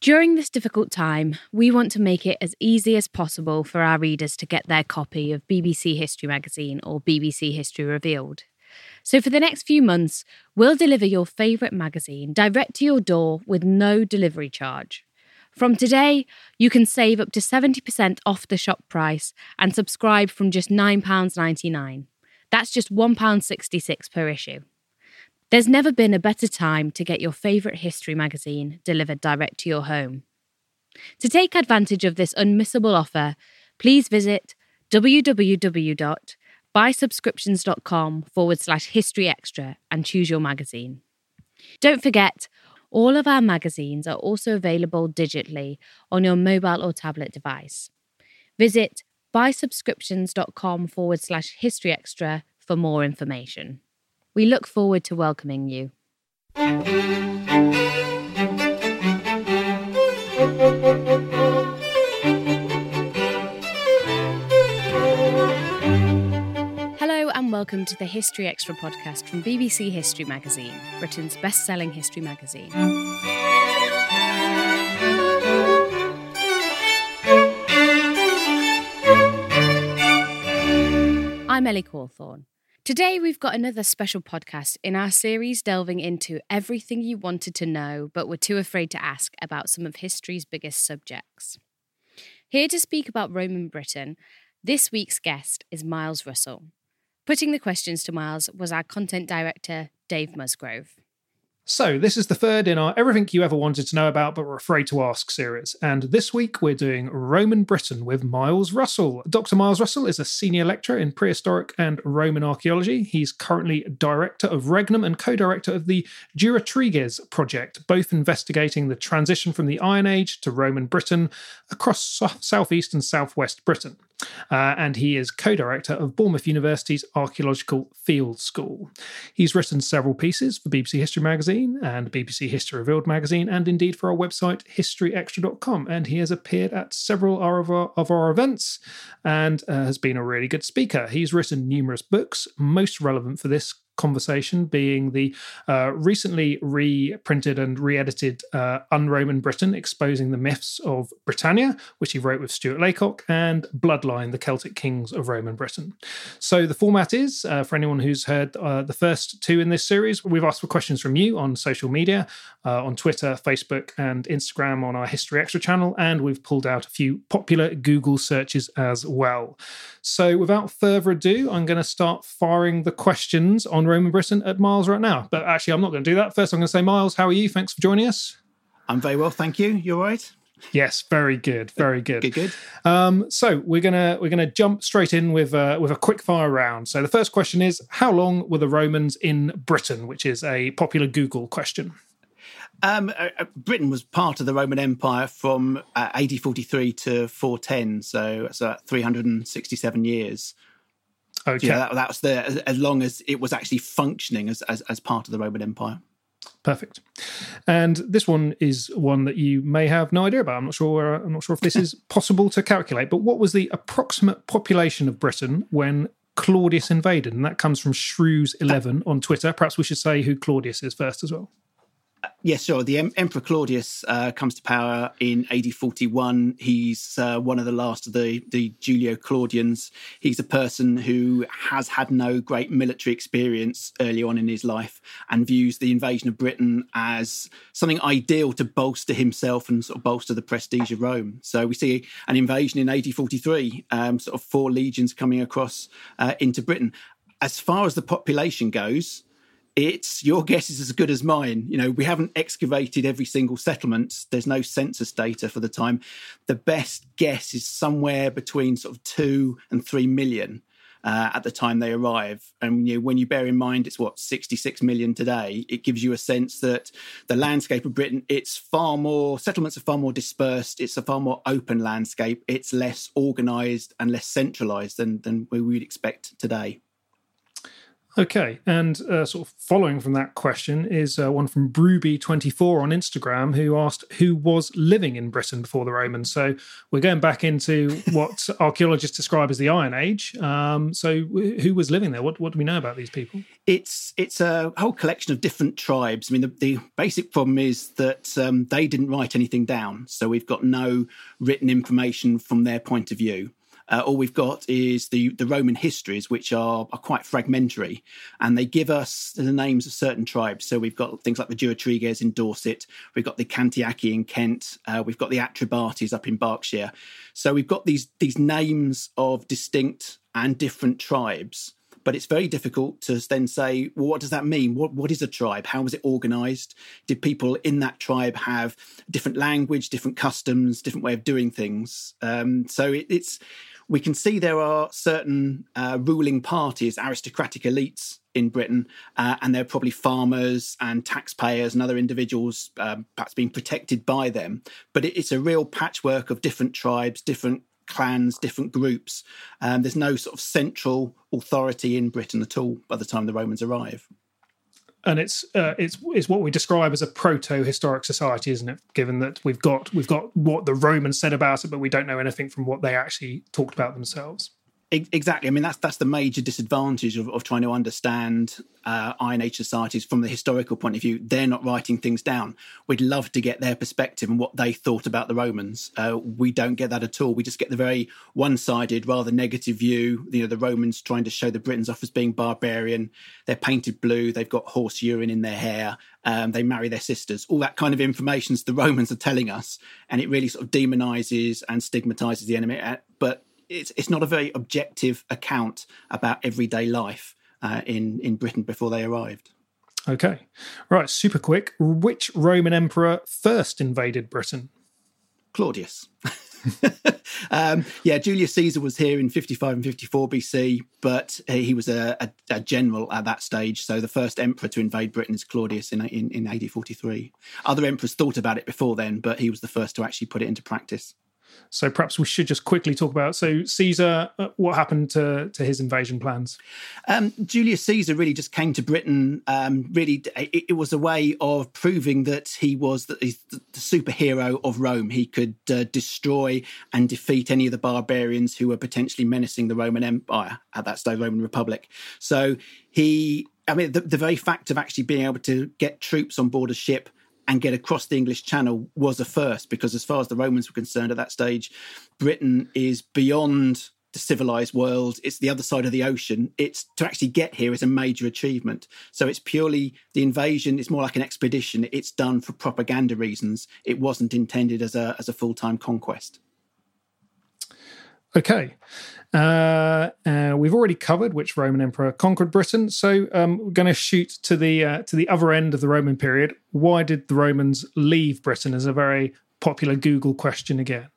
During this difficult time, we want to make it as easy as possible for our readers to get their copy of BBC History Magazine or BBC History Revealed. So, for the next few months, we'll deliver your favourite magazine direct to your door with no delivery charge. From today, you can save up to 70% off the shop price and subscribe from just £9.99. That's just £1.66 per issue. There's never been a better time to get your favourite history magazine delivered direct to your home. To take advantage of this unmissable offer, please visit www.buysubscriptions.com forward slash history extra and choose your magazine. Don't forget, all of our magazines are also available digitally on your mobile or tablet device. Visit buysubscriptions.com forward slash history extra for more information. We look forward to welcoming you. Hello and welcome to the History Extra podcast from BBC History Magazine, Britain's best selling history magazine. I'm Ellie Cawthorne. Today, we've got another special podcast in our series delving into everything you wanted to know but were too afraid to ask about some of history's biggest subjects. Here to speak about Roman Britain, this week's guest is Miles Russell. Putting the questions to Miles was our content director, Dave Musgrove. So, this is the third in our Everything You Ever Wanted to Know About But Were Afraid to Ask series. And this week we're doing Roman Britain with Miles Russell. Dr. Miles Russell is a senior lecturer in prehistoric and Roman archaeology. He's currently director of Regnum and co director of the Durotriges project, both investigating the transition from the Iron Age to Roman Britain across southeast and southwest Britain. Uh, and he is co director of Bournemouth University's Archaeological Field School. He's written several pieces for BBC History Magazine and BBC History Revealed magazine, and indeed for our website, historyextra.com. And he has appeared at several of our, of our events and uh, has been a really good speaker. He's written numerous books, most relevant for this conversation being the uh, recently reprinted and re-edited uh, Un-Roman Britain, exposing the myths of Britannia, which he wrote with Stuart Laycock, and Bloodline, the Celtic Kings of Roman Britain. So the format is, uh, for anyone who's heard uh, the first two in this series, we've asked for questions from you on social media, uh, on Twitter, Facebook, and Instagram on our History Extra channel, and we've pulled out a few popular Google searches as well. So without further ado, I'm going to start firing the questions on Roman Britain at Miles right now. But actually, I'm not going to do that. First, I'm going to say, Miles, how are you? Thanks for joining us. I'm very well, thank you. You're right. Yes, very good, very good. Good, good. Um, so we're gonna we're gonna jump straight in with uh, with a quick fire round. So the first question is, how long were the Romans in Britain? Which is a popular Google question. Um, uh, uh Britain was part of the Roman Empire from uh, AD 43 to 410, so that's uh, 367 years. Okay, yeah, that, that, was the as, as, long as it was actually functioning as, as as part of the Roman Empire. Perfect. And this one is one that you may have no idea about. I'm not sure. I'm not sure if this is possible to calculate. But what was the approximate population of Britain when Claudius invaded? And that comes from Shrews11 on Twitter. Perhaps we should say who Claudius is first as well. Yes, sure. The em- Emperor Claudius uh, comes to power in AD 41. He's uh, one of the last of the, the Julio Claudians. He's a person who has had no great military experience early on in his life and views the invasion of Britain as something ideal to bolster himself and sort of bolster the prestige of Rome. So we see an invasion in AD 43, um, sort of four legions coming across uh, into Britain. As far as the population goes, it's your guess is as good as mine. You know, we haven't excavated every single settlement. There's no census data for the time. The best guess is somewhere between sort of two and three million uh, at the time they arrive. And you know, when you bear in mind it's what 66 million today, it gives you a sense that the landscape of Britain it's far more settlements are far more dispersed. It's a far more open landscape. It's less organised and less centralised than than we would expect today. Okay, and uh, sort of following from that question is uh, one from Brewby24 on Instagram who asked who was living in Britain before the Romans. So we're going back into what archaeologists describe as the Iron Age. Um, so who was living there? What, what do we know about these people? It's it's a whole collection of different tribes. I mean, the, the basic problem is that um, they didn't write anything down, so we've got no written information from their point of view. Uh, all we've got is the, the Roman histories, which are, are quite fragmentary, and they give us the names of certain tribes. So we've got things like the Durotriges in Dorset, we've got the Cantiaci in Kent, uh, we've got the Atrebates up in Berkshire. So we've got these these names of distinct and different tribes but it's very difficult to then say, well, what does that mean? What what is a tribe? How was it organized? Did people in that tribe have different language, different customs, different way of doing things? Um, so it, it's we can see there are certain uh, ruling parties, aristocratic elites in Britain, uh, and they're probably farmers and taxpayers and other individuals, um, perhaps being protected by them. But it, it's a real patchwork of different tribes, different clans, different groups. Um, there's no sort of central authority in Britain at all by the time the Romans arrive and it's uh, it's it's what we describe as a proto-historic society, isn't it? Given that we've got we've got what the Romans said about it, but we don't know anything from what they actually talked about themselves. Exactly. I mean, that's that's the major disadvantage of, of trying to understand uh, Iron Age societies from the historical point of view. They're not writing things down. We'd love to get their perspective and what they thought about the Romans. Uh, we don't get that at all. We just get the very one-sided, rather negative view. You know, the Romans trying to show the Britons off as being barbarian. They're painted blue. They've got horse urine in their hair. Um, they marry their sisters. All that kind of information the Romans are telling us, and it really sort of demonizes and stigmatizes the enemy. Uh, but it's it's not a very objective account about everyday life uh, in in Britain before they arrived. Okay, right. Super quick. Which Roman emperor first invaded Britain? Claudius. um, yeah, Julius Caesar was here in 55 and 54 BC, but he was a, a, a, general at that stage. So the first emperor to invade Britain is Claudius in, in, in AD 43. Other emperors thought about it before then, but he was the first to actually put it into practice. So perhaps we should just quickly talk about so Caesar. Uh, what happened to to his invasion plans? Um, Julius Caesar really just came to Britain. Um, really, it, it, was a way of proving that he was the, the superhero of Rome. He could uh, destroy and defeat any of the barbarians who were potentially menacing the Roman Empire at that stage, Roman Republic. So he I mean, the, the, very fact of actually being able to get troops on board a ship and get across the English Channel was a first because, as far as the Romans were concerned at that stage, Britain is beyond the civilized world. It's the other side of the ocean. It's to actually get here is a major achievement. So it's purely the invasion. It's more like an expedition. It's done for propaganda reasons. It wasn't intended as a as a full time conquest. Okay. Uh, uh, we've already covered which Roman emperor conquered Britain, so um, we're going to shoot to the uh, to the other end of the Roman period. Why did the Romans leave Britain? Is a very popular Google question again.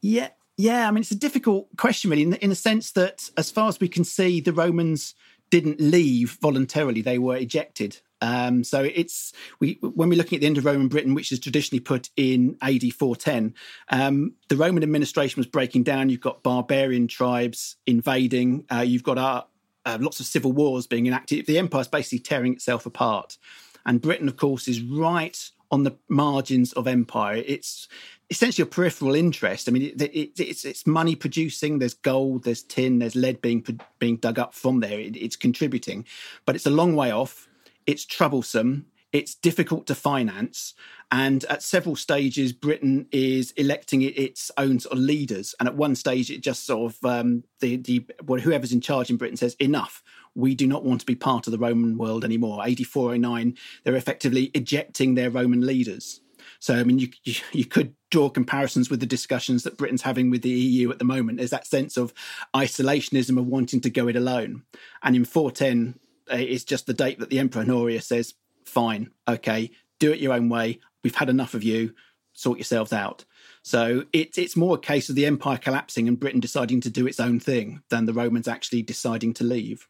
Yeah, yeah. I mean, it's a difficult question, really, in, in the sense that, as far as we can see, the Romans didn't leave voluntarily; they were ejected. Um, so it's we when we're looking at the end of Roman Britain, which is traditionally put in AD 410, um, the Roman administration was breaking down. You've got barbarian tribes invading. Uh, you've got uh, uh, lots of civil wars being enacted. The empire is basically tearing itself apart, and Britain, of course, is right on the margins of empire. It's essentially a peripheral interest. I mean, it, it, it's it's money producing. There's gold, there's tin, there's lead being being dug up from there. It, it's contributing, but it's a long way off it's troublesome. it's difficult to finance. And at several stages, Britain is electing its own sort of leaders. And at one stage, it just sort of um, the the well, whoever's in charge in Britain says enough. We do not want to be part of the Roman world anymore. 8409, they're effectively ejecting their Roman leaders. So, I mean, you, you, you could draw comparisons with the discussions that Britain's having with the EU at the moment. There's that sense of isolationism of wanting to go it alone. And in 410, uh, it's just the date that the Emperor Honorius says, fine, okay, do it your own way. We've had enough of you. Sort yourselves out. So it's it's more a case of the empire collapsing and Britain deciding to do its own thing than the Romans actually deciding to leave.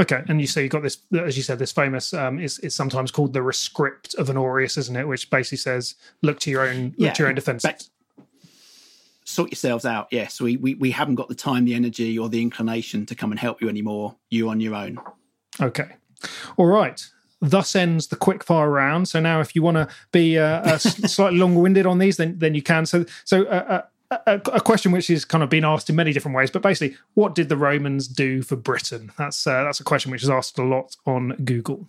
Okay, and you say you got this, as you said, this famous. Um, is it's sometimes called the rescript of Honorius, isn't it? Which basically says, look to your own, yeah, look to your own defence. Sort yourselves out. Yes, we, we we haven't got the time, the energy, or the inclination to come and help you anymore. You on your own. Okay, all right. Thus ends the quickfire round. So now, if you want to be uh, uh, slightly longer-winded on these, then then you can. So so uh, uh a, a, question which has kind of been asked in many different ways, but basically, what did the Romans do for Britain? That's uh, that's a question which is asked a lot on Google.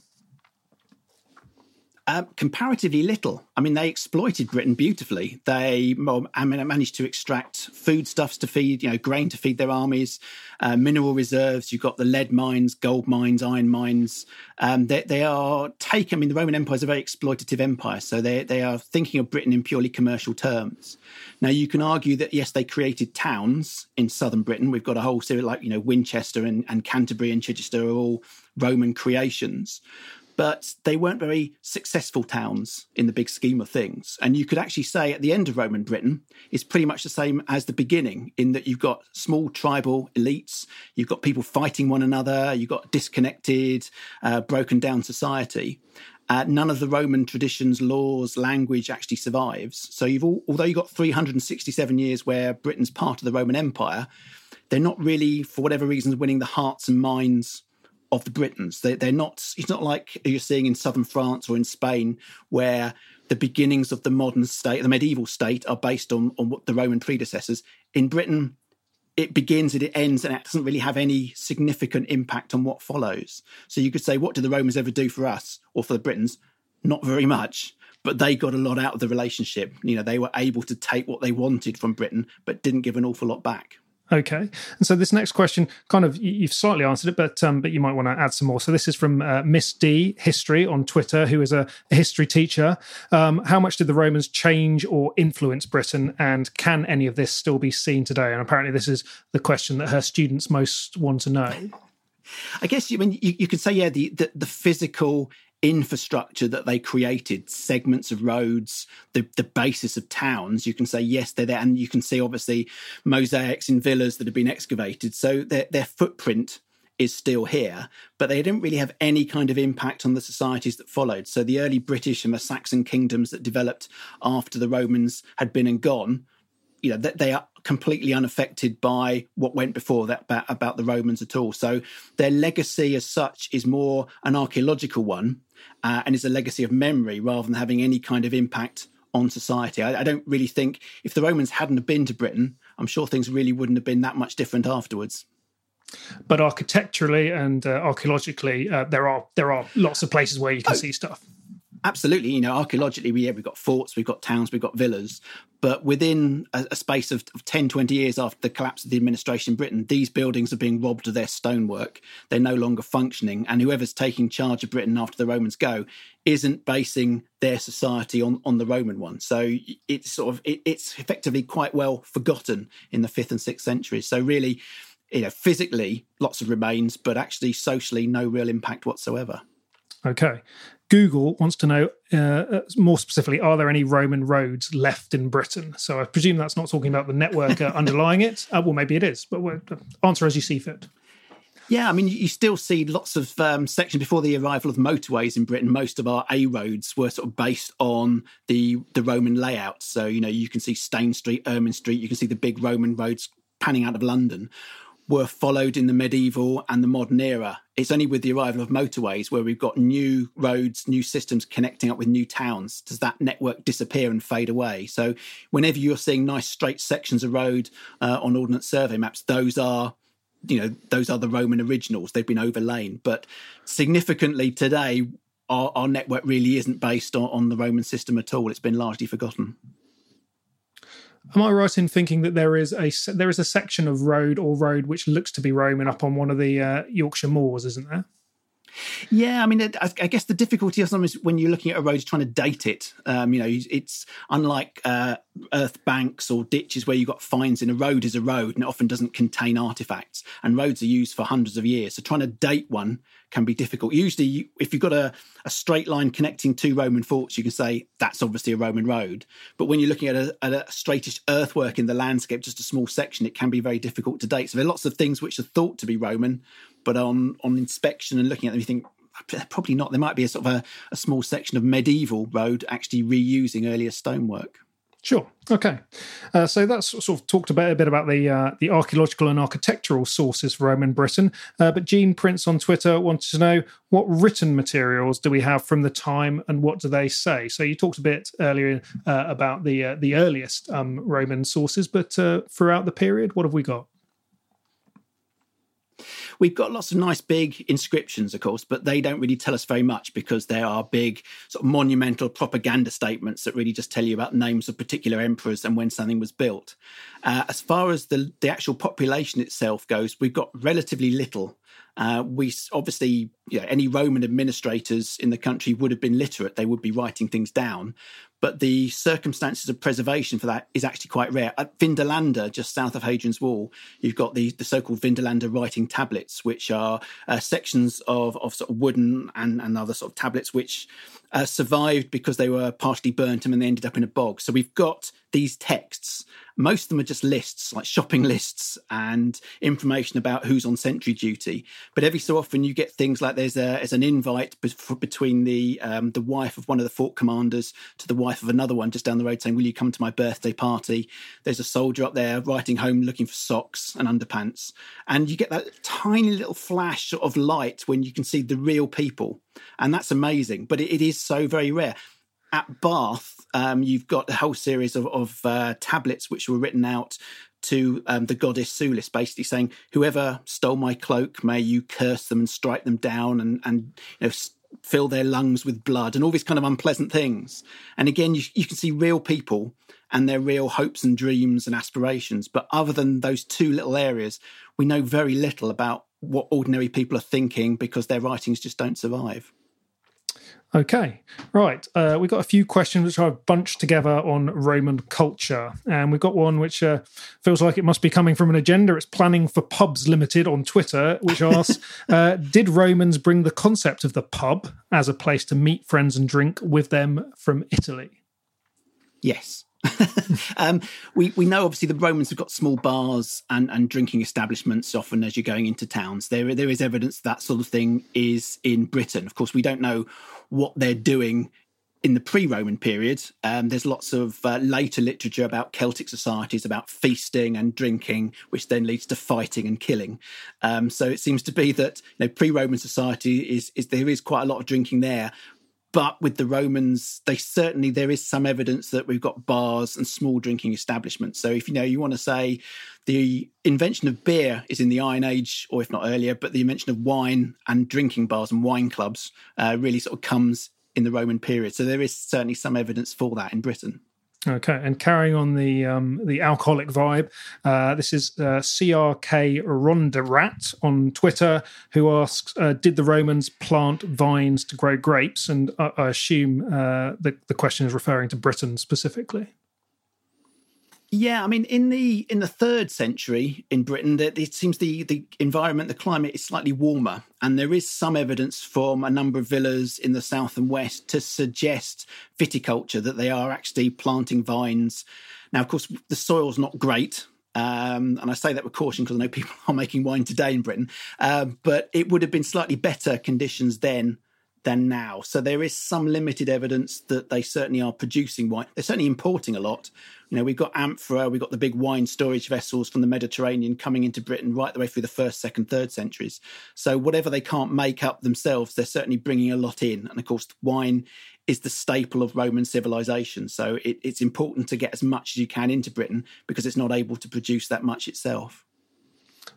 Uh, comparatively little. I mean, they exploited Britain beautifully. They I mean, managed to extract foodstuffs to feed, you know, grain to feed their armies, uh, mineral reserves. You've got the lead mines, gold mines, iron mines. Um, they, they, are taken. I mean, the Roman Empire is a very exploitative empire, so they they are thinking of Britain in purely commercial terms. Now, you can argue that yes, they created towns in southern Britain. We've got a whole series like you know Winchester and, and Canterbury and Chichester are all Roman creations but they weren't very successful towns in the big scheme of things. And you could actually say at the end of Roman Britain is pretty much the same as the beginning, in that you've got small tribal elites, you've got people fighting one another, you've got disconnected, uh, broken down society. Uh, none of the Roman traditions, laws, language actually survives. So you've all, although you've got 367 years where Britain's part of the Roman Empire, they're not really, for whatever reasons, winning the hearts and minds of the Britons. They, they're not. It's not like you're seeing in southern France or in Spain, where the beginnings of the modern state, the medieval state, are based on on what the Roman predecessors. In Britain, it begins and it ends, and it doesn't really have any significant impact on what follows. So you could say, what did the Romans ever do for us or for the Britons? Not very much. But they got a lot out of the relationship. You know, they were able to take what they wanted from Britain, but didn't give an awful lot back. Okay, and so this next question, kind of, you've slightly answered it, but um, but you might want to add some more. So this is from uh, Miss D History on Twitter, who is a, history teacher. Um, how much did the Romans change or influence Britain, and can any of this still be seen today? And apparently, this is the question that her students most want to know. I guess you mean you, you could say yeah the, the, the physical infrastructure that they created, segments of roads, the, the basis of towns, you can say, yes, they're there. And you can see, obviously, mosaics in villas that have been excavated. So their, their footprint is still here, but they didn't really have any kind of impact on the societies that followed. So the early British and the Saxon kingdoms that developed after the Romans had been and gone you know that they are completely unaffected by what went before that about, about the Romans at all. So their legacy as such is more an archaeological one uh, and is a legacy of memory rather than having any kind of impact on society. I, I, don't really think if the Romans hadn't been to Britain, I'm sure things really wouldn't have been that much different afterwards. But architecturally and uh, archaeologically, uh, there are there are lots of places where you can oh, see stuff. Absolutely, you know, archaeologically, we, yeah, we've got forts, we've got towns, we've got villas, but within a, a space of, of 10, 20 years after the collapse of the administration in Britain, these buildings are being robbed of their stonework. They're no longer functioning, and whoever's taking charge of Britain after the Romans go isn't basing their society on, on the Roman one. So it's sort of it, it's effectively quite well forgotten in the fifth and sixth centuries. So really, you know, physically lots of remains, but actually socially no real impact whatsoever. Okay. Google wants to know uh, uh, more specifically are there any Roman roads left in Britain? So I presume that's not talking about the network uh, underlying it. Uh, well, maybe it is, but uh, answer as you see fit. Yeah, I mean, you still see lots of um, sections before the arrival of motorways in Britain. Most of our A roads were sort of based on the the Roman layout. So you know, you can see Stane Street, Ermine Street. You can see the big Roman roads panning out of London were followed in the medieval and the modern era. It's only with the arrival of motorways where we've got new roads, new systems connecting up with new towns. Does that network disappear and fade away? So, whenever you're seeing nice straight sections of road uh, on Ordnance Survey maps, those are you know those are the roman originals they've been overlain but significantly today our, our network really isn't based on, on the Roman system at all. It's been largely forgotten. Am I right in thinking that there is a there is a section of road or road which looks to be Roman up on one of the uh, Yorkshire moors, isn't there? Yeah, I mean, I, guess the difficulty sometimes when you're looking at a road is trying to date it. Um, you know, it's unlike uh, earth banks or ditches where you've got finds in a road is a road and it often doesn't contain artifacts. And roads are used for hundreds of years. So trying to date one can be difficult. Usually, if you've got a, a, straight line connecting two Roman forts, you can say that's obviously a Roman road. But when you're looking at a, at a straightish earthwork in the landscape, just a small section, it can be very difficult to date. So there are lots of things which are thought to be Roman, but on on inspection and looking at them, you think probably not. There might be a sort of a, a small section of medieval road actually reusing earlier stonework. Sure. Okay. Uh, so that's sort of talked about a bit about the uh, the archaeological and architectural sources for Roman Britain. Uh, but Gene Prince on Twitter wanted to know what written materials do we have from the time and what do they say? So you talked a bit earlier uh, about the uh, the earliest um, Roman sources, but uh, throughout the period, what have we got? We've got lots of nice big inscriptions, of course, but they don't really tell us very much because they are big, sort of monumental propaganda statements that really just tell you about names of particular emperors and when something was built. Uh, as far as the, the actual population itself goes, we've got relatively little. Uh, we obviously, you know, any Roman administrators in the country would have been literate; they would be writing things down but the circumstances of preservation for that is actually quite rare. At Vindolanda, just south of Hadrian's Wall, you've got the, the so-called Vindolanda writing tablets, which are uh, sections of, of sort of wooden and, and other sort of tablets which uh, survived because they were partially burnt and then they ended up in a bog. So we've got these texts. Most of them are just lists, like shopping lists and information about who's on sentry duty. But every so often you get things like there's, a, there's an invite between the um, the wife of one of the fort commanders to the wife of another one just down the road saying, "Will you come to my birthday party?" There's a soldier up there writing home looking for socks and underpants, and you get that tiny little flash of light when you can see the real people, and that's amazing. But it, it is so very rare at Bath, um, you've got a whole series of, of uh, tablets which were written out to um, the goddess Sulis, basically saying, "Whoever stole my cloak, may you curse them and strike them down, and and you know." fill their lungs with blood and all these kind of unpleasant things and again you, you can see real people and their real hopes and dreams and aspirations but other than those two little areas we know very little about what ordinary people are thinking because their writings just don't survive Okay, right. Uh, we've got a few questions which I've bunched together on Roman culture. And we've got one which uh, feels like it must be coming from an agenda. It's Planning for Pubs Limited on Twitter, which asks uh, Did Romans bring the concept of the pub as a place to meet friends and drink with them from Italy? Yes. um, we we know obviously the Romans have got small bars and, and drinking establishments often as you're going into towns. There there is evidence that sort of thing is in Britain. Of course, we don't know what they're doing in the pre-Roman period. Um, there's lots of uh, later literature about Celtic societies about feasting and drinking, which then leads to fighting and killing. Um, so it seems to be that you know, pre-Roman society is, is there is quite a lot of drinking there, but with the Romans, they certainly there is some evidence that we've got bars and small drinking establishments. So if you know you want to say the invention of beer is in the Iron Age, or if not earlier, but the invention of wine and drinking bars and wine clubs uh, really sort of comes in the Roman period. So there is certainly some evidence for that in Britain. Okay, and carrying on the um, the alcoholic vibe, uh, this is uh, CRK Ronderat on Twitter who asks, uh, "Did the Romans plant vines to grow grapes?" And I, I assume uh, the the question is referring to Britain specifically. Yeah, I mean, in the in the third century in Britain, it seems the the environment, the climate is slightly warmer, and there is some evidence from a number of villas in the south and west to suggest viticulture that they are actually planting vines. Now, of course, the soil's not great, um, and I say that with caution because I know people are making wine today in Britain, uh, but it would have been slightly better conditions then than now. So there is some limited evidence that they certainly are producing wine. They're certainly importing a lot. You know, we've got amphora, we've got the big wine storage vessels from the Mediterranean coming into Britain right the way through the first, second, third centuries. So whatever they can't make up themselves, they're certainly bringing a lot in. And of course, wine is the staple of Roman civilization. So it, it's important to get as much as you can into Britain because it's not able to produce that much itself.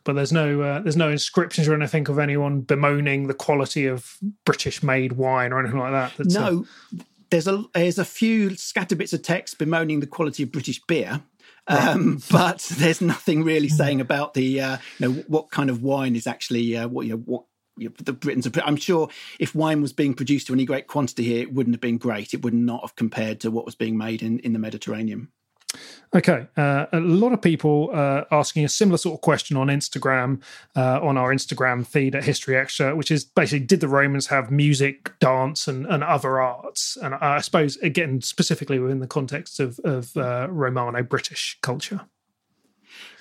But there's no uh, there's no inscriptions or anything of anyone bemoaning the quality of British made wine or anything like that. That's, uh, no, uh, there's a there's a few scattered bits of text bemoaning the quality of British beer. Um, but there's nothing really saying about the uh, you know what kind of wine is actually uh, what you know what you know, the Britons are. I'm sure if wine was being produced to any great quantity here, it wouldn't have been great. It would not have compared to what was being made in in the Mediterranean. Okay, uh, a lot of people uh, asking a similar sort of question on Instagram, uh, on our Instagram feed at History Extra, which is basically, did the Romans have music, dance, and, and other arts? And I suppose, again, specifically within the context of, of uh, Romano British culture.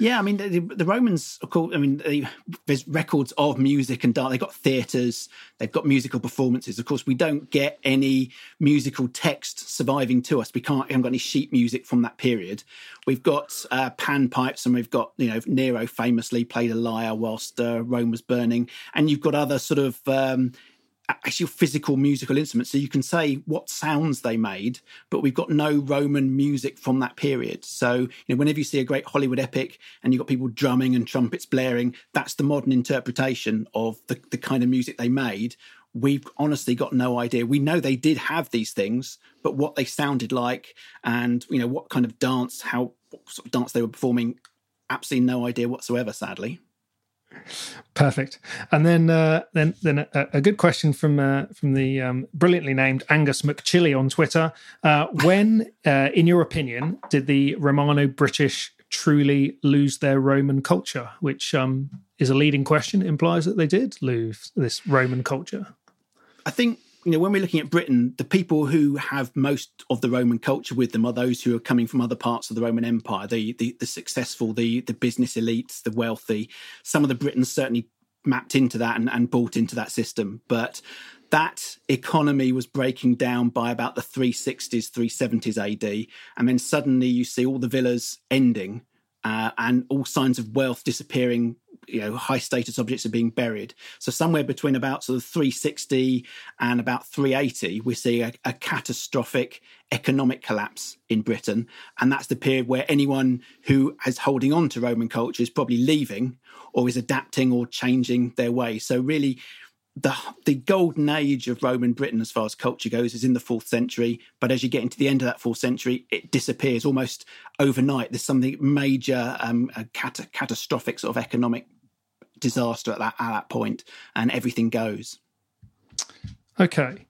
Yeah, I mean the, the Romans, of course. I mean, they, there's records of music and dance. They've got theatres. They've got musical performances. Of course, we don't get any musical text surviving to us. We can't. We haven't got any sheet music from that period. We've got uh, pan pipes, and we've got you know Nero famously played a lyre whilst uh, Rome was burning, and you've got other sort of um, actual physical musical instruments. So you can say what sounds they made, but we've got no Roman music from that period. So, you know, whenever you see a great Hollywood epic and you've got people drumming and trumpets blaring, that's the modern interpretation of the, the kind of music they made. We've honestly got no idea. We know they did have these things, but what they sounded like and, you know, what kind of dance, how sort of dance they were performing, absolutely no idea whatsoever, sadly. Perfect. And then, uh, then, then a, a, good question from uh, from the um, brilliantly named Angus McChilly on Twitter. Uh, when, uh, in your opinion, did the Romano British truly lose their Roman culture? Which um, is a leading question. Implies that they did lose this Roman culture. I think you know, when we're looking at Britain, the people who have most of the Roman culture with them are those who are coming from other parts of the Roman Empire, the the, the successful, the the business elites, the wealthy. Some of the Britons certainly mapped into that and, and bought into that system, but that economy was breaking down by about the 360s, 370s AD, and then suddenly you see all the villas ending uh, and all signs of wealth disappearing you know high status objects are being buried. So somewhere between about sort of 360 and about 380 we see a, a, catastrophic economic collapse in britain. And that's the period where anyone who is holding on to roman culture is probably leaving or is adapting or changing their way. So really the the golden age of Roman Britain, as far as culture goes, is in the fourth century. But as you get into the end of that fourth century, it disappears almost overnight. There's something major, um, a cat- catastrophic sort of economic disaster at that at that point, and everything goes. Okay.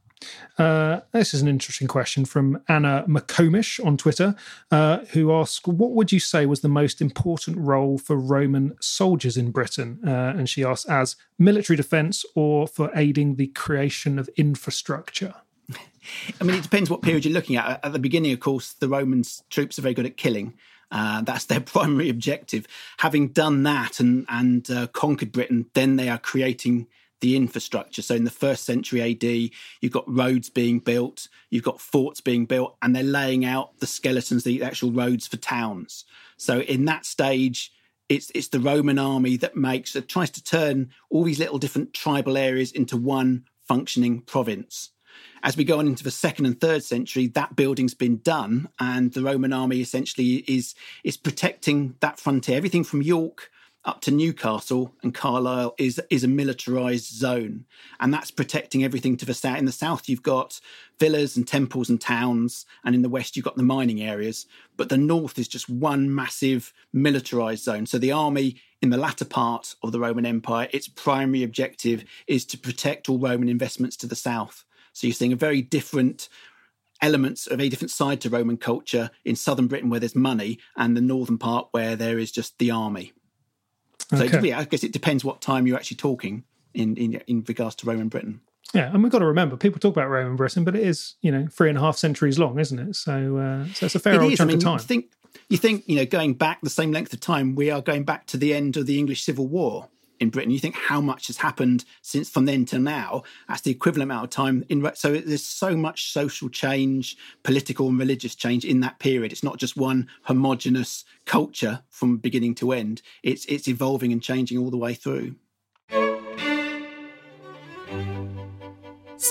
Uh, this is an interesting question from Anna McComish on Twitter, uh, who asks, "What would you say was the most important role for Roman soldiers in Britain?" Uh, and she asks, "As military defence or for aiding the creation of infrastructure?" I mean, it depends what period you're looking at. At the beginning, of course, the Romans troops are very good at killing. Uh, that's their primary objective. Having done that and and uh, conquered Britain, then they are creating the infrastructure. So in the first century AD, you've got roads being built, you've got forts being built, and they're laying out the skeletons, the actual roads for towns. So in that stage, it's it's the Roman army that makes that tries to turn all these little different tribal areas into one functioning province. As we go on into the second and third century, that building's been done, and the Roman army essentially is is protecting that frontier. Everything from York up to Newcastle and Carlisle is is a militarized zone, and that's protecting everything to the south. In the south, you've got villas and temples and towns, and in the west, you've got the mining areas. But the north is just one massive militarized zone. So the army in the latter part of the Roman Empire, its primary objective is to protect all Roman investments to the south. So you're seeing a very different elements of a different side to Roman culture in southern Britain where there's money, and the northern part where there is just the army. So okay. yeah, I guess it depends what time you're actually talking in, in in regards to Roman Britain. Yeah, and we've got to remember people talk about Roman Britain, but it is you know three and a half centuries long, isn't it? So uh, so it's a fair it old is. chunk I mean, of time. You think you think you know going back the same length of time, we are going back to the end of the English Civil War in Britain. You think how much has happened since from then till now? That's the equivalent amount of time. In so there's so much social change, political and religious change in that period. It's not just one homogenous culture from beginning to end. It's it's evolving and changing all the way through.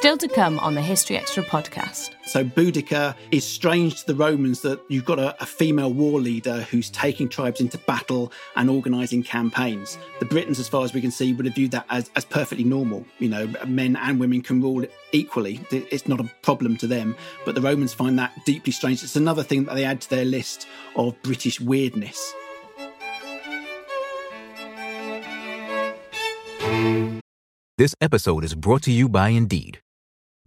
Still to come on the History Extra podcast. So Boudica is strange to the Romans that you've got a, a, female war leader who's taking tribes into battle and organising campaigns. The Britons, as far as we can see, would have viewed that as, as perfectly normal. You know, men and women can rule equally. It's not a problem to them. But the Romans find that deeply strange. It's another thing that they add to their list of British weirdness. This episode is brought to you by Indeed.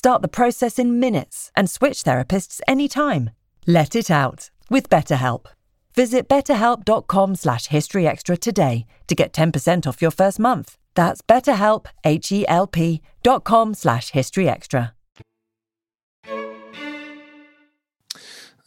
Start the process in minutes and switch therapists anytime. Let it out with BetterHelp. Visit betterhelp.com slash historyextra today to get 10% off your first month. That's betterhelp, H-E-L-P dot com slash historyextra.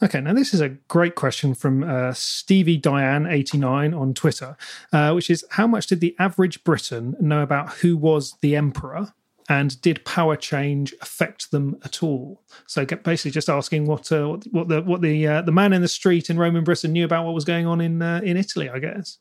Okay, now this is a great question from uh, Stevie Diane eighty nine on Twitter, uh, which is how much did the average Briton know about who was the emperor, and did power change affect them at all? So basically, just asking what uh, what the what the uh, the man in the street in Roman Britain knew about what was going on in uh, in Italy, I guess.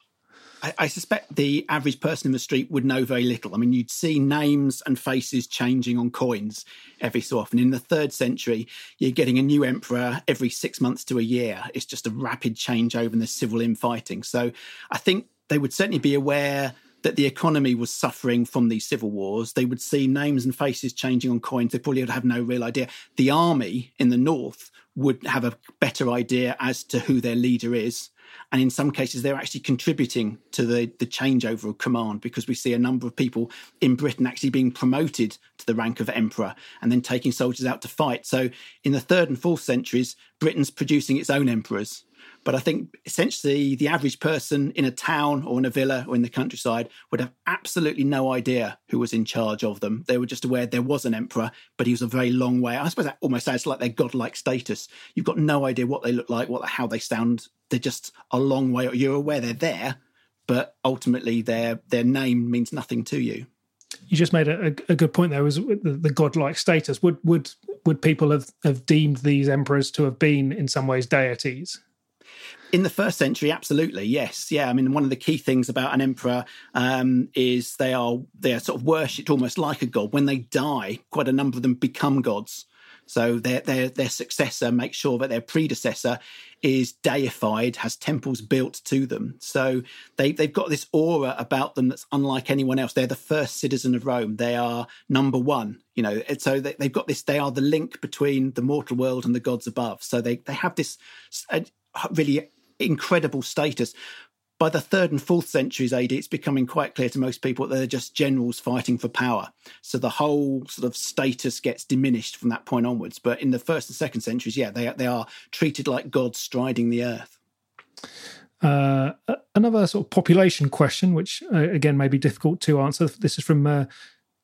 I, I, suspect the average person in the street would know very little. I mean, you'd see names and faces changing on coins every so often. In the third century, you're getting a new emperor every six months to a year. It's just a rapid changeover in the civil infighting. So I think they would certainly be aware that the economy was suffering from these civil wars. They would see names and faces changing on coins. They probably would have no real idea. The army in the north would have a better idea as to who their leader is and in some cases, they're actually contributing to the, the changeover of command because we see a number of people in Britain actually being promoted to the rank of emperor and then taking soldiers out to fight. So in the third and fourth centuries, Britain's producing its own emperors. But I think essentially the average person in a town or in a villa or in the countryside would have absolutely no idea who was in charge of them. They were just aware there was an emperor, but he was a very long way. I suppose that almost sounds like their godlike status. You've got no idea what they look like, what how they sound. They're just a long way. You're aware they're there, but ultimately their their name means nothing to you you just made a, a, good point there was the, the, godlike status would would would people have, have deemed these emperors to have been in some ways deities in the first century, absolutely, yes, yeah. I mean, one of the key things about an emperor um, is they are they are sort of worshipped almost like a god. When they die, quite a number of them become gods. So their their their successor makes sure that their predecessor is deified, has temples built to them. So they they've got this aura about them that's unlike anyone else. They're the first citizen of Rome. They are number one. You know, so they, have got this. They are the link between the mortal world and the gods above. So they they have this really incredible status. By the third and fourth centuries AD, it's becoming quite clear to most people that they're just generals fighting for power. So the whole sort of status gets diminished from that point onwards. But in the first and second centuries, yeah, they they are treated like gods striding the earth. Uh, another sort of population question, which uh, again may be difficult to answer. This is from uh,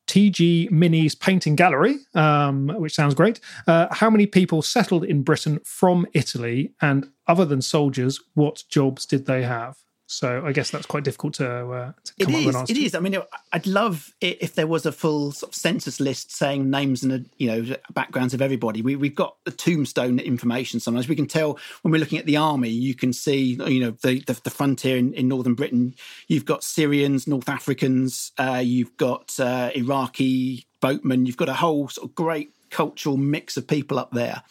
TG Mini's painting gallery, um, which sounds great. Uh, how many people settled in Britain from Italy? And other than soldiers, what jobs did they have? So I guess that's quite difficult to, uh, to come it up is, with an answer. It is. I mean, I'd love it if there was a full sort of census list saying names and uh, you know backgrounds of everybody. We, we've got the tombstone information. Sometimes we can tell when we're looking at the army. You can see you know the the, the frontier in, in, northern Britain. You've got Syrians, North Africans. Uh, you've got uh, Iraqi boatmen. You've got a whole sort of great cultural mix of people up there.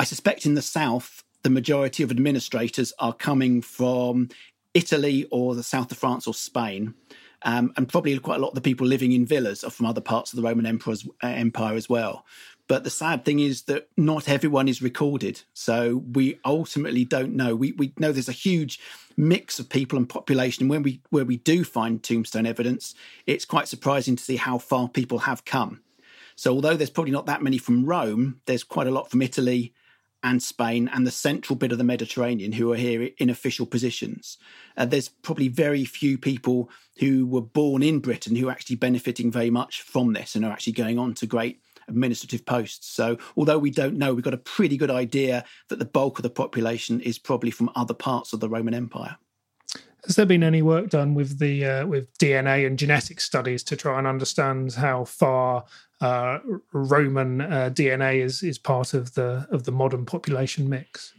I suspect in the south the majority of administrators are coming from Italy or the south of France or Spain. Um, and probably quite a lot of the people living in villas are from other parts of the Roman uh, Empire as well. But the sad thing is that not everyone is recorded. So we ultimately don't know. We, we know there's a huge mix of people and population. And when we where we do find tombstone evidence, it's quite surprising to see how far people have come. So although there's probably not that many from Rome, there's quite a lot from Italy and Spain and the central bit of the Mediterranean who are here in official positions. Uh, there's probably very few people who were born in Britain who are actually benefiting very much from this and are actually going on to great administrative posts. So, although we don't know, we've got a pretty good idea that the bulk of the population is probably from other parts of the Roman Empire. Has there been any work done with the uh, with DNA and genetic studies to try and understand how far Roman uh, DNA is is part of the of the modern population mix?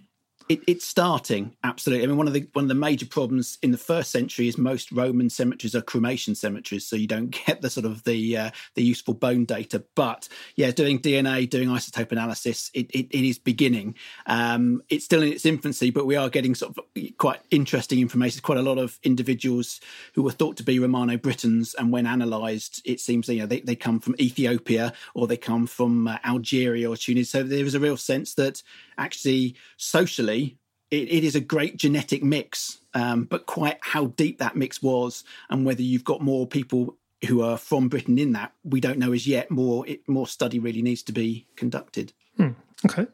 It, it's starting absolutely. I mean, one of the one of the major problems in the first century is most Roman cemeteries are cremation cemeteries, so you don't get the sort of the uh, the useful bone data. But yeah, doing DNA, doing isotope analysis, it, it, it is beginning. Um, it's still in its infancy, but we are getting sort of quite interesting information. Quite a lot of individuals who were thought to be Romano Britons, and when analysed, it seems you know they, they come from Ethiopia or they come from uh, Algeria or Tunis. So there is a real sense that actually socially it, it is a great genetic mix um, but quite how deep that mix was and whether you've got more people who are from britain in that we don't know as yet more it, more study really needs to be conducted hmm. okay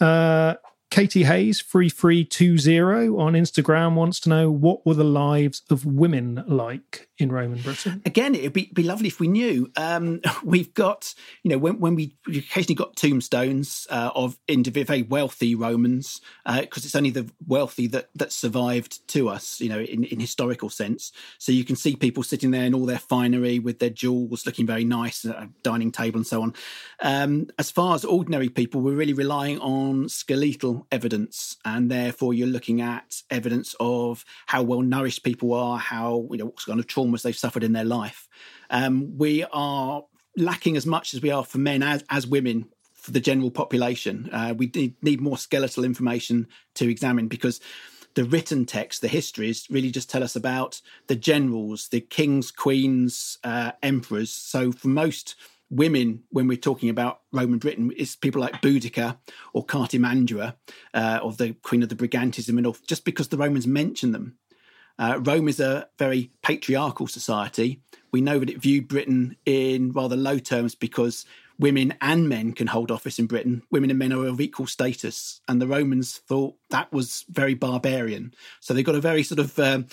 uh, Katie Hayes, free free two zero on Instagram, wants to know what were the lives of women like in Roman Britain? Again, it'd be, be lovely if we knew. Um, we've got, you know, when, when we occasionally got tombstones uh, of very wealthy Romans, because uh, it's only the wealthy that that survived to us, you know, in, in historical sense. So you can see people sitting there in all their finery with their jewels, looking very nice at a dining table and so on. Um, as far as ordinary people, we're really relying on skeletal evidence, and therefore you're looking at evidence of how well nourished people are, how you know what kind of traumas they've suffered in their life. Um, we are lacking as much as we are for men as as women for the general population. Uh, we need, need more skeletal information to examine because the written text, the histories, really just tell us about the generals, the kings, queens, uh, emperors. So for most women when we're talking about Roman Britain is people like Boudica or Cartimandua uh, or the Queen of the Brigantes and all, just because the Romans mention them. Uh, Rome is a very patriarchal society. We know that it viewed Britain in rather low terms because women and men can hold office in Britain. Women and men are of equal status. And the Romans thought that was very barbarian. So they got a very sort of um,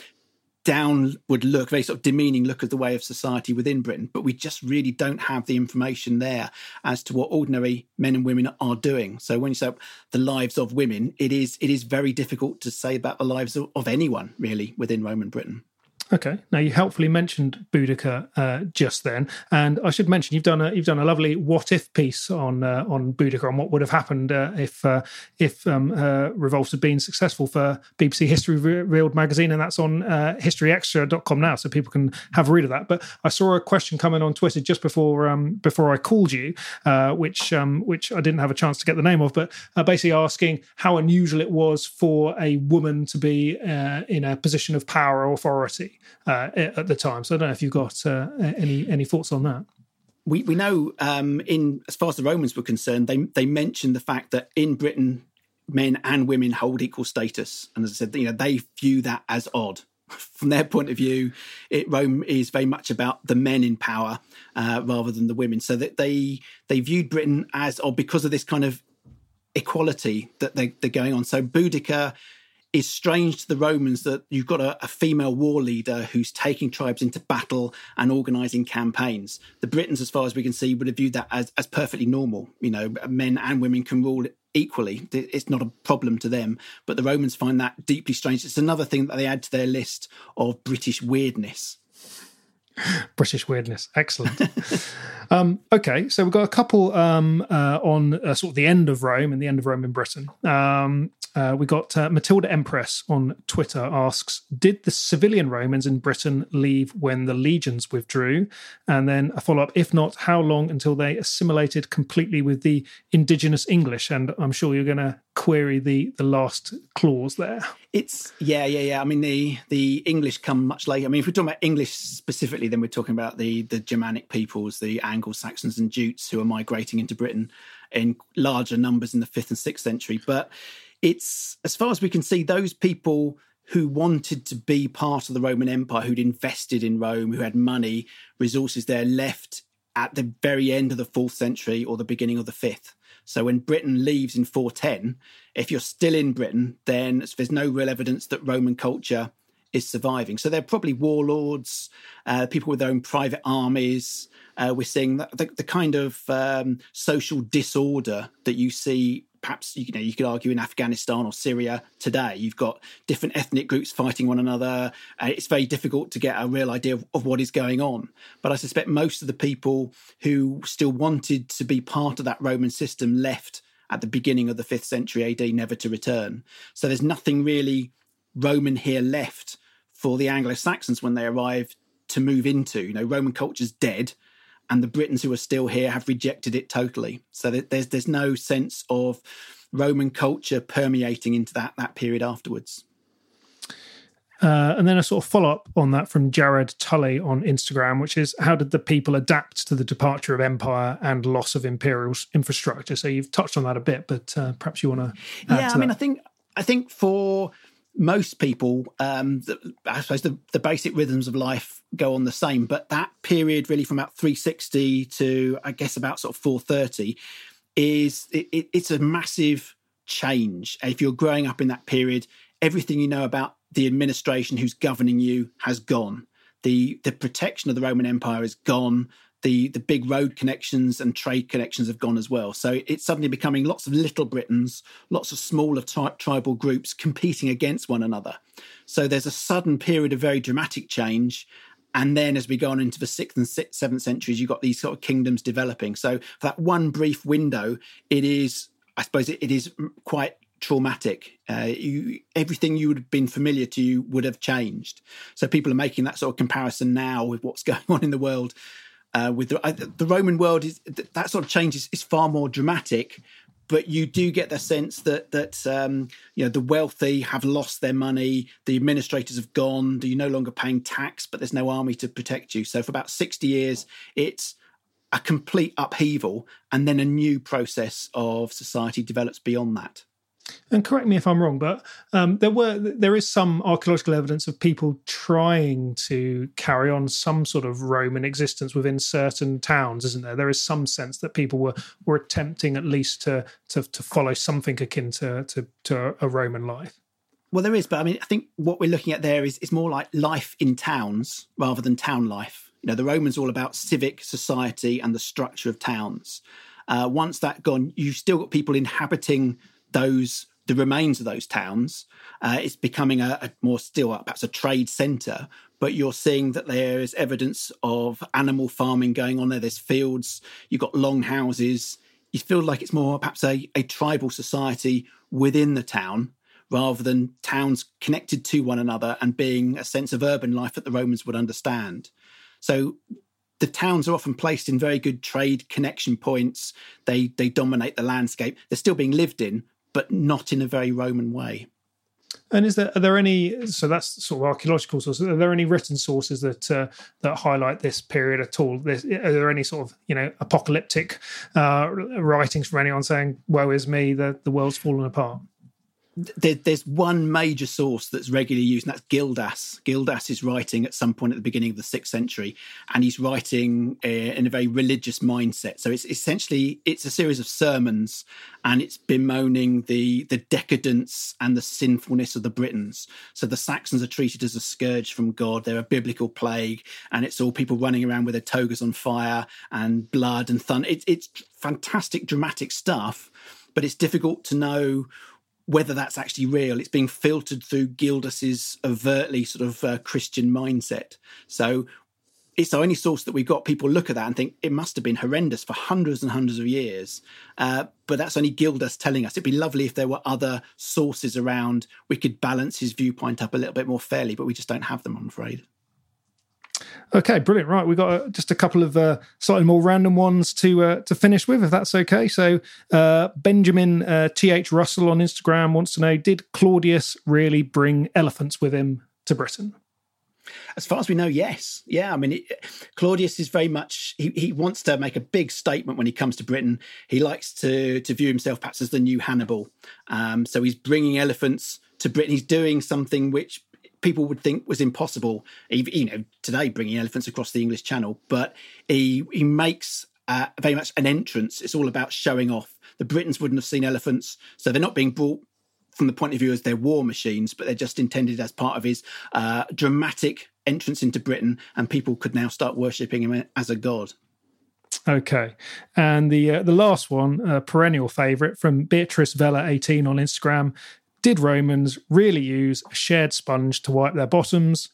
downward look, very sort of demeaning look at the way of society within Britain. But we just really don't have the information there as to what ordinary men and women are doing. So when you say the lives of women, it is it is very difficult to say about the lives of, of anyone really within Roman Britain. Okay. Now you helpfully mentioned Boudica uh, just then, and I should mention you've done a you've done a lovely what if piece on uh, on Boudica on what would have happened uh, if uh, if um, revolt had been successful for BBC History Revealed magazine, and that's on uh, historyextra.com now, so people can have a read of that. But I saw a question coming on Twitter just before um, before I called you, uh, which um, which I didn't have a chance to get the name of, but uh, basically asking how unusual it was for a woman to be in a position of power or authority uh, at the time. So I don't know if you've got uh, any any thoughts on that. We we know um, in as far as the Romans were concerned, they they mentioned the fact that in Britain, men and women hold equal status, and as I said, you know they view that as odd. From their point of view, it, Rome is very much about the men in power uh, rather than the women. So that they they viewed Britain as odd because of this kind of equality that they, they're going on. So Boudica is strange to the Romans that you've got a, a, female war leader who's taking tribes into battle and organizing campaigns. The Britons, as far as we can see, would have viewed that as, as perfectly normal. You know, men and women can rule equally. It's not a problem to them, but the Romans find that deeply strange. It's another thing that they add to their list of British weirdness. British weirdness. Excellent. um, okay, so we've got a couple um, uh, on uh, sort of the end of Rome and the end of Rome in Britain. Um, uh, we got uh, Matilda Empress on Twitter asks Did the civilian Romans in Britain leave when the legions withdrew? And then a follow up If not, how long until they assimilated completely with the indigenous English? And I'm sure you're going to query the the last clause there. It's yeah, yeah, yeah. I mean the the English come much later. I mean, if we're talking about English specifically, then we're talking about the the Germanic peoples, the Anglo Saxons and Jutes who are migrating into Britain in larger numbers in the fifth and sixth century. But it's as far as we can see, those people who wanted to be part of the Roman Empire, who'd invested in Rome, who had money, resources there, left at the very end of the fourth century or the beginning of the fifth. So when Britain leaves in 410, if you're still in Britain, then there's no real evidence that Roman culture is surviving. So they're probably warlords, uh, people with their own private armies. Uh, we're seeing the, the, the kind of um, social disorder that you see perhaps you know you could argue in Afghanistan or Syria today. You've got different ethnic groups fighting one another. Uh, it's very difficult to get a real idea of, of, what is going on. But I suspect most of the people who still wanted to be part of that Roman system left at the beginning of the fifth century AD, never to return. So there's nothing really Roman here left for the Anglo Saxons when they arrive to move into. You know, Roman culture's dead and the Britons who are still here have rejected it totally. So there's there's no sense of Roman culture permeating into that that period afterwards. Uh, and then a sort of follow up on that from Jared Tully on Instagram, which is how did the people adapt to the departure of empire and loss of imperial infrastructure? So you've touched on that a bit, but uh, perhaps you want to. Yeah, I mean, I think I think for most people, um, the, I suppose the, the basic rhythms of life go on the same. But that period, really, from about 360 to I guess about sort of 430, is it, it, it's a massive change. If you're growing up in that period, everything you know about the administration who's governing you has gone. The the protection of the Roman Empire is gone the the big road connections and trade connections have gone as well. So it's suddenly becoming lots of little Britons, lots of smaller tri- tribal groups competing against one another. So there's a sudden period of very dramatic change. And then as we go on into the sixth and seventh centuries, you've got these sort of kingdoms developing. So for that one brief window, it is, I suppose, it, it is quite traumatic. Uh, you, everything you would have been familiar to you would have changed. So people are making that sort of comparison now with what's going on in the world uh, with the, the Roman world is that sort of change is, is, far more dramatic, but you do get the sense that that um, you know the wealthy have lost their money, the administrators have gone, you're no longer paying tax, but there's no army to protect you. So for about sixty years, it's a complete upheaval, and then a new process of society develops beyond that and correct me if I'm wrong, but um, there were there is some archaeological evidence of people trying to carry on some sort of Roman existence within certain towns, isn't there? There is some sense that people were were attempting at least to to, to follow something akin to, to to a Roman life. Well, there is, but I mean, I think what we're looking at there is is more like life in towns rather than town life. You know, the Romans all about civic society and the structure of towns. Uh, once that gone, you've still got people inhabiting those the remains of those towns. Uh, it's becoming a, a more still perhaps a trade centre, but you're seeing that there is evidence of animal farming going on there. There's fields, you've got long houses. You feel like it's more perhaps a, a tribal society within the town rather than towns connected to one another and being a sense of urban life that the Romans would understand. So the towns are often placed in very good trade connection points. They they dominate the landscape. They're still being lived in, but not in a very Roman way. And is there are there any so that's sort of archaeological sources? Are there any written sources that uh, that highlight this period at all? This, are there any sort of you know apocalyptic uh, writings from anyone saying "Woe is me, the the world's fallen apart"? There, there's one major source that's regularly used, and that's Gildas. Gildas is writing at some point at the beginning of the sixth century, and he's writing uh, in a very religious mindset. So it's essentially it's a series of sermons, and it's bemoaning the the decadence and the sinfulness of the Britons. So the Saxons are treated as a scourge from God; they're a biblical plague, and it's all people running around with their togas on fire and blood and thunder. It's it's fantastic, dramatic stuff but it's difficult to know whether that's actually real. It's being filtered through Gildas's overtly sort of uh, Christian mindset. So it's the only source that we've got. People look at that and think it must have been horrendous for hundreds and hundreds of years. Uh, but that's only Gildas telling us. It'd be lovely if there were other sources around. We could balance his viewpoint up a little bit more fairly, but we just don't have them, I'm afraid. Okay, brilliant. Right, we've got uh, just a couple of uh, slightly more random ones to uh, to finish with, if that's okay. So, uh, Benjamin uh, T H Russell on Instagram wants to know: Did Claudius really bring elephants with him to Britain? As far as we know, yes. Yeah, I mean, it, Claudius is very much, he, he wants to make a big statement when he comes to Britain. He likes to, to view himself perhaps as the new Hannibal. Um, so he's bringing elephants to Britain. He's doing something which people would think was impossible, you know, today bringing elephants across the English Channel. But he, he makes uh, very much an entrance. It's all about showing off. The Britons wouldn't have seen elephants, so they're not being brought from the point of view as they're war machines, but they're just intended as part of his uh, dramatic entrance into Britain, and people could now start worshipping him as a god. Okay, and the uh, the last one, uh, perennial favourite from Beatrice Vella eighteen on Instagram. Did Romans really use a shared sponge to wipe their bottoms?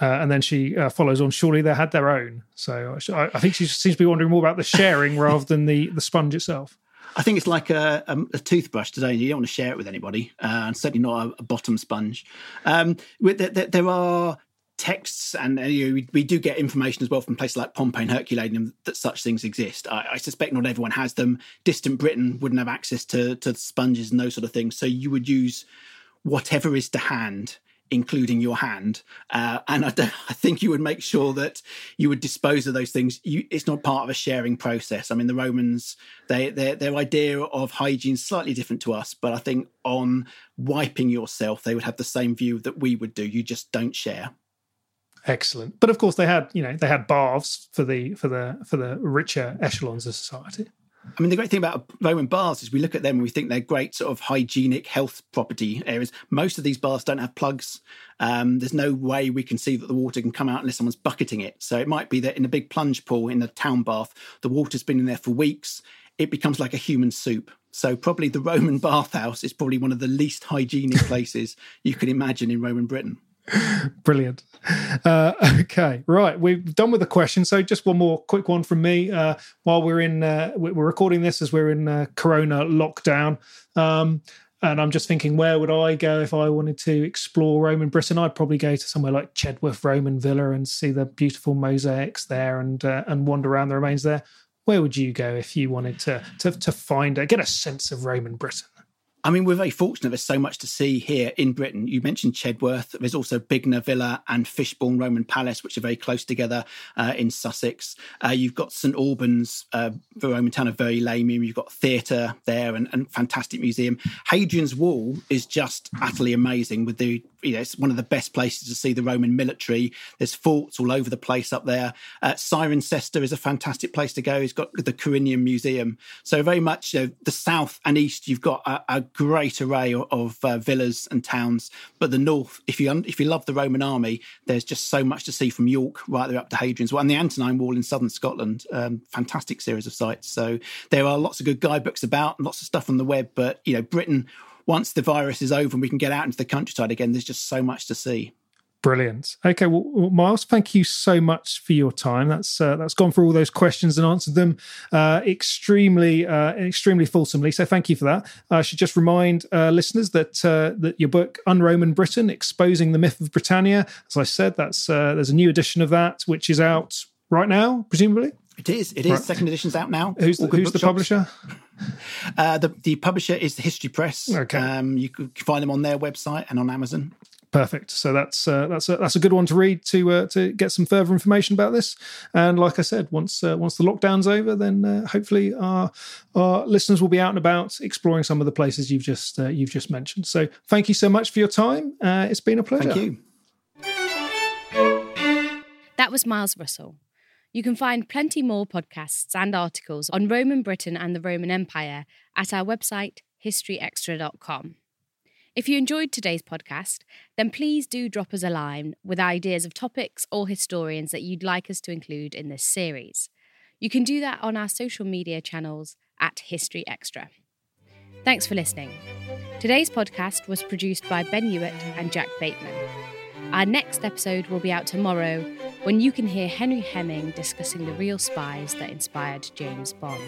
Uh, and then she uh, follows on. Surely they had their own. So I, I think she seems to be wondering more about the sharing rather than the the sponge itself. I think it's like a, a, a, toothbrush today. You don't want to share it with anybody, uh, and certainly not a, a bottom sponge. Um, there, there, there, are texts, and uh, you we, do get information as well from places like Pompeii and Herculaneum that such things exist. I, I, suspect not everyone has them. Distant Britain wouldn't have access to, to sponges and those sort of things, so you would use whatever is to hand including your hand. Uh, and I, I, think you would make sure that you would dispose of those things. You, it's not part of a sharing process. I mean, the Romans, they, their, their idea of hygiene is slightly different to us, but I think on wiping yourself, they would have the same view that we would do. You just don't share. Excellent, but of course they had, you know, they had baths for the for the for the richer echelons of society. I mean, the great thing about Roman baths is we look at them and we think they're great sort of hygienic health property areas. Most of these baths don't have plugs. Um, there's no way we can see that the water can come out unless someone's bucketing it. So it might be that in a big plunge pool in a town bath, the water's been in there for weeks. It becomes like a human soup. So probably the Roman bathhouse is probably one of the least hygienic places you can imagine in Roman Britain. Brilliant. Uh, okay, right. We've done with the question. So just one more quick one from me. Uh, while we're in, uh, we're recording this as we're in uh, Corona lockdown. Um, and I'm just thinking, where would I go if I wanted to explore Roman Britain? I'd probably go to somewhere like Chedworth Roman Villa and see the beautiful mosaics there and uh, and wander around the remains there. Where would you go if you wanted to to, to find a, get a sense of Roman Britain? I mean, we're very fortunate. There's so much to see here in Britain. You mentioned Chedworth. There's also Bignor Villa and Fishbourne Roman Palace, which are very close together uh, in Sussex. Uh, you've got St Albans, uh, the Roman town of Verulamium. You've got theatre there and, and fantastic museum. Hadrian's Wall is just utterly amazing with the you know, it's one of the best places to see the Roman military. There's forts all over the place up there. Uh, Cirencester is a fantastic place to go. It's got the Corinium Museum. So very much you know, the south and east, you've got a, a great array of, of uh, villas and towns. But the north, if you if you love the Roman army, there's just so much to see from York right there up to Hadrian's Wall and the Antonine Wall in southern Scotland. Um, fantastic series of sites. So there are lots of good guidebooks about, and lots of stuff on the web. But you know, Britain once the virus is over and we can get out into the countryside again, there's just so much to see. Brilliant. Okay, well, Miles, thank you so much for your time. That's uh, that's gone through all those questions and answered them uh, extremely uh, extremely fulsomely. So thank you for that. I should just remind uh, listeners that uh, that your book Un-Roman Britain: Exposing the Myth of Britannia, as I said, that's uh, there's a new edition of that which is out right now, presumably. It is. It is. Right. Second edition's out now. Who's the, who's the publisher? Uh, the the publisher is the History Press. Okay. Um, you can find them on their website and on Amazon. Perfect. So that's uh, that's a, that's a good one to read to uh, to get some further information about this. And like I said, once uh, once the lockdown's over, then uh, hopefully our our listeners will be out and about exploring some of the places you've just uh, you've just mentioned. So thank you so much for your time. Uh, it's been a pleasure. Thank you. That was Miles Russell. You can find plenty more podcasts and articles on Roman Britain and the Roman Empire at our website, historyextra.com. If you enjoyed today's podcast, then please do drop us a line with ideas of topics or historians that you'd like us to include in this series. You can do that on our social media channels at History Extra. Thanks for listening. Today's podcast was produced by Ben Hewitt and Jack Bateman. Our next episode will be out tomorrow when you can hear Henry Hemming discussing the real spies that inspired James Bond.